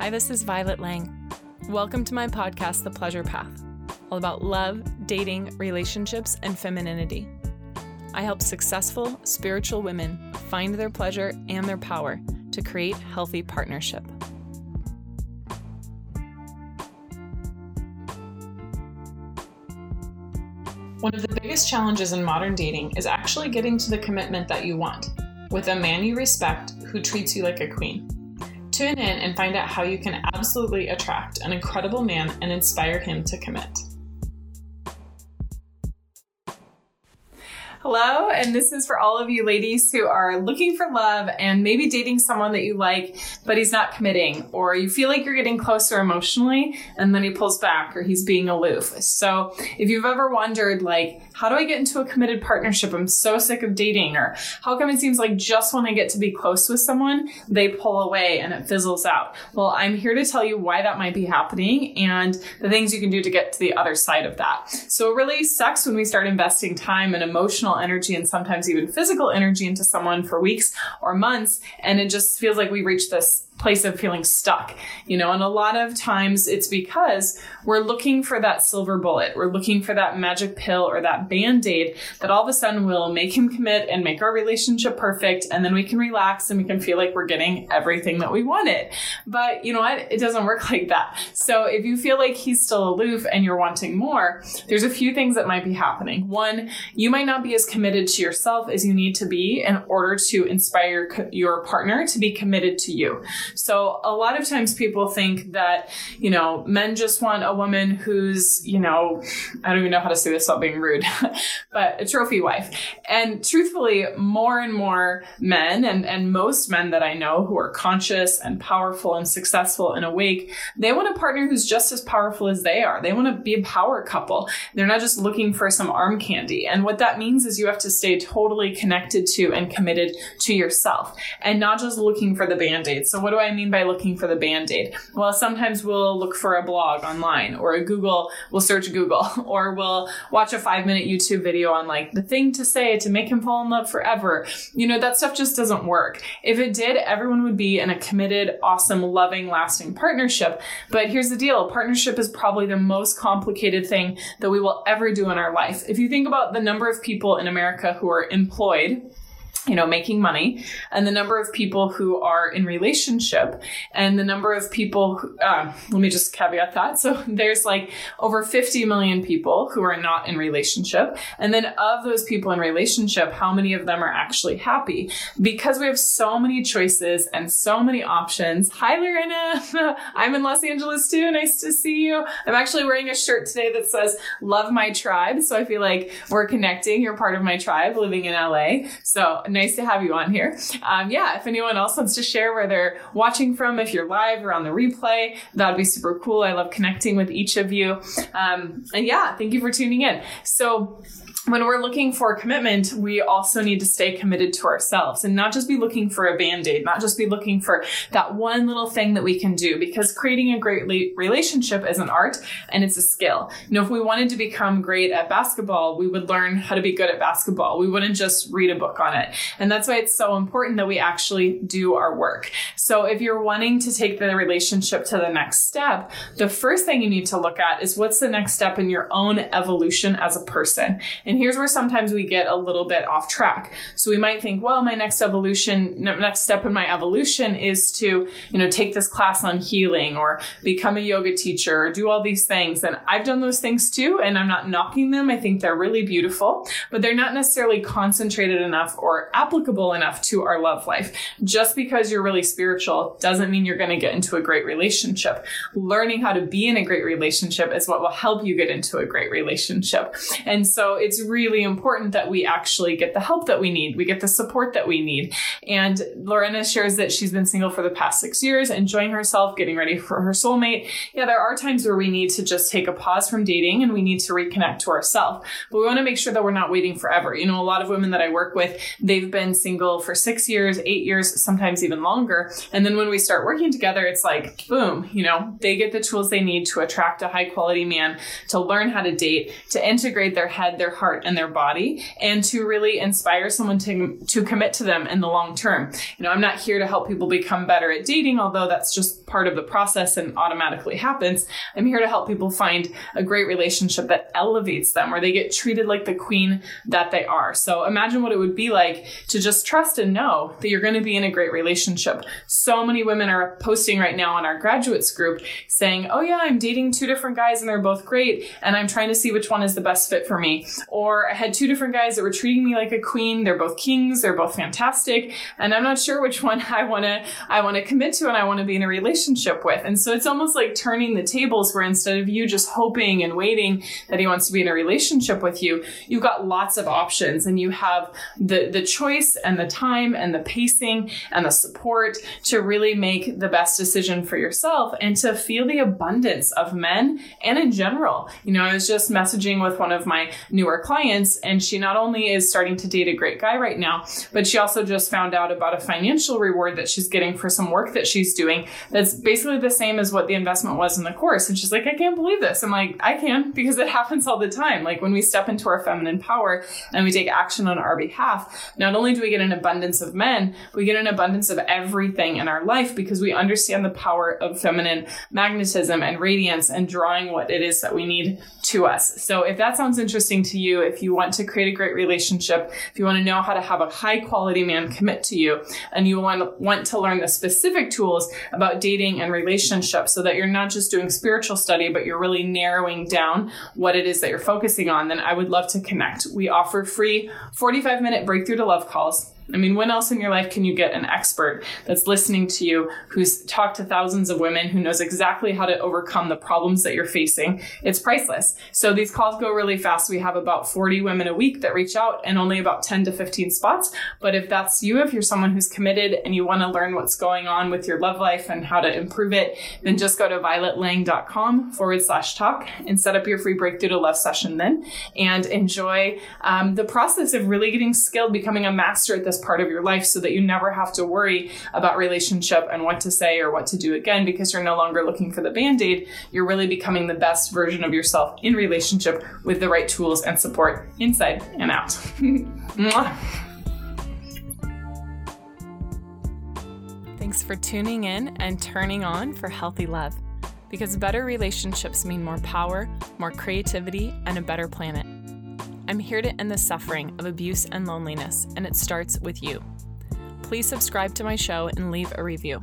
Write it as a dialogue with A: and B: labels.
A: Hi, this is Violet Lang. Welcome to my podcast, The Pleasure Path, all about love, dating, relationships, and femininity. I help successful spiritual women find their pleasure and their power to create healthy partnership. One of the biggest challenges in modern dating is actually getting to the commitment that you want with a man you respect who treats you like a queen. Tune in and find out how you can absolutely attract an incredible man and inspire him to commit. Hello, and this is for all of you ladies who are looking for love and maybe dating someone that you like, but he's not committing, or you feel like you're getting closer emotionally and then he pulls back or he's being aloof. So, if you've ever wondered, like, how do I get into a committed partnership? I'm so sick of dating. Or how come it seems like just when I get to be close with someone, they pull away and it fizzles out? Well, I'm here to tell you why that might be happening and the things you can do to get to the other side of that. So it really sucks when we start investing time and emotional energy and sometimes even physical energy into someone for weeks or months. And it just feels like we reach this place of feeling stuck, you know, and a lot of times it's because we're looking for that silver bullet. We're looking for that magic pill or that band aid that all of a sudden will make him commit and make our relationship perfect. And then we can relax and we can feel like we're getting everything that we wanted. But you know what? It doesn't work like that. So if you feel like he's still aloof and you're wanting more, there's a few things that might be happening. One, you might not be as committed to yourself as you need to be in order to inspire your partner to be committed to you. So a lot of times people think that, you know, men just want a woman who's, you know, I don't even know how to say this without being rude, but a trophy wife. And truthfully, more and more men and, and most men that I know who are conscious and powerful and successful and awake, they want a partner who's just as powerful as they are. They want to be a power couple. They're not just looking for some arm candy. And what that means is you have to stay totally connected to and committed to yourself and not just looking for the band-aid. So what do I mean by looking for the band aid? Well, sometimes we'll look for a blog online or a Google, we'll search Google, or we'll watch a five minute YouTube video on like the thing to say to make him fall in love forever. You know, that stuff just doesn't work. If it did, everyone would be in a committed, awesome, loving, lasting partnership. But here's the deal partnership is probably the most complicated thing that we will ever do in our life. If you think about the number of people in America who are employed, you know, making money, and the number of people who are in relationship, and the number of people. Who, um, let me just caveat that. So there's like over 50 million people who are not in relationship, and then of those people in relationship, how many of them are actually happy? Because we have so many choices and so many options. Hi, Lorena. I'm in Los Angeles too. Nice to see you. I'm actually wearing a shirt today that says "Love My Tribe," so I feel like we're connecting. You're part of my tribe, living in LA. So nice to have you on here. Um, yeah, if anyone else wants to share where they're watching from, if you're live or on the replay, that would be super cool. I love connecting with each of you. Um, and yeah, thank you for tuning in. So, when we're looking for commitment, we also need to stay committed to ourselves and not just be looking for a band aid, not just be looking for that one little thing that we can do because creating a great relationship is an art and it's a skill. You know, if we wanted to become great at basketball, we would learn how to be good at basketball. We wouldn't just read a book on it. And that's why it's so important that we actually do our work. So if you're wanting to take the relationship to the next step, the first thing you need to look at is what's the next step in your own evolution as a person. And here's where sometimes we get a little bit off track. So we might think, well, my next evolution, next step in my evolution is to, you know, take this class on healing or become a yoga teacher or do all these things. And I've done those things too, and I'm not knocking them. I think they're really beautiful, but they're not necessarily concentrated enough or applicable enough to our love life. Just because you're really spiritual doesn't mean you're going to get into a great relationship. Learning how to be in a great relationship is what will help you get into a great relationship. And so it's really important that we actually get the help that we need. We get the support that we need. And Lorena shares that she's been single for the past six years, enjoying herself, getting ready for her soulmate. Yeah, there are times where we need to just take a pause from dating and we need to reconnect to ourselves. But we want to make sure that we're not waiting forever. You know, a lot of women that I work with, they they've been single for six years, eight years, sometimes even longer. And then when we start working together, it's like, boom, you know, they get the tools they need to attract a high quality man, to learn how to date, to integrate their head, their heart, and their body, and to really inspire someone to, to commit to them in the long term. You know, I'm not here to help people become better at dating, although that's just part of the process and automatically happens. I'm here to help people find a great relationship that elevates them, where they get treated like the queen that they are. So imagine what it would be like to just trust and know that you're going to be in a great relationship. So many women are posting right now on our graduates group saying, Oh, yeah, I'm dating two different guys and they're both great, and I'm trying to see which one is the best fit for me. Or I had two different guys that were treating me like a queen. They're both kings, they're both fantastic, and I'm not sure which one I want to I want to commit to and I want to be in a relationship with. And so it's almost like turning the tables where instead of you just hoping and waiting that he wants to be in a relationship with you, you've got lots of options and you have the the choice and the time and the pacing and the support to really make the best decision for yourself and to feel the abundance of men and in general. You know, I was just messaging with one of my newer clients and she not only is starting to date a great guy right now, but she also just found out about a financial reward that she's getting for some work that she's doing that's basically the same as what the investment was in the course. And she's like, I can't believe this. I'm like, I can because it happens all the time. Like when we step into our feminine power and we take action on our behalf, not only do we get an abundance of men, we get an abundance of everything in our life because we understand the power of feminine magnetism and radiance and drawing what it is that we need to us. So if that sounds interesting to you, if you want to create a great relationship, if you want to know how to have a high quality man commit to you, and you want, want to learn the specific tools about dating and relationships so that you're not just doing spiritual study, but you're really narrowing down what it is that you're focusing on, then I would love to connect. We offer free 45 minute breakthrough to love calls I mean, when else in your life can you get an expert that's listening to you, who's talked to thousands of women, who knows exactly how to overcome the problems that you're facing? It's priceless. So these calls go really fast. We have about 40 women a week that reach out and only about 10 to 15 spots. But if that's you, if you're someone who's committed and you want to learn what's going on with your love life and how to improve it, then just go to violetlang.com forward slash talk and set up your free breakthrough to love session then and enjoy um, the process of really getting skilled, becoming a master at this part of your life so that you never have to worry about relationship and what to say or what to do again because you're no longer looking for the band-aid. You're really becoming the best version of yourself in relationship with the right tools and support inside and out. Thanks for tuning in and turning on for healthy love because better relationships mean more power more creativity and a better planet I'm here to end the suffering of abuse and loneliness, and it starts with you. Please subscribe to my show and leave a review.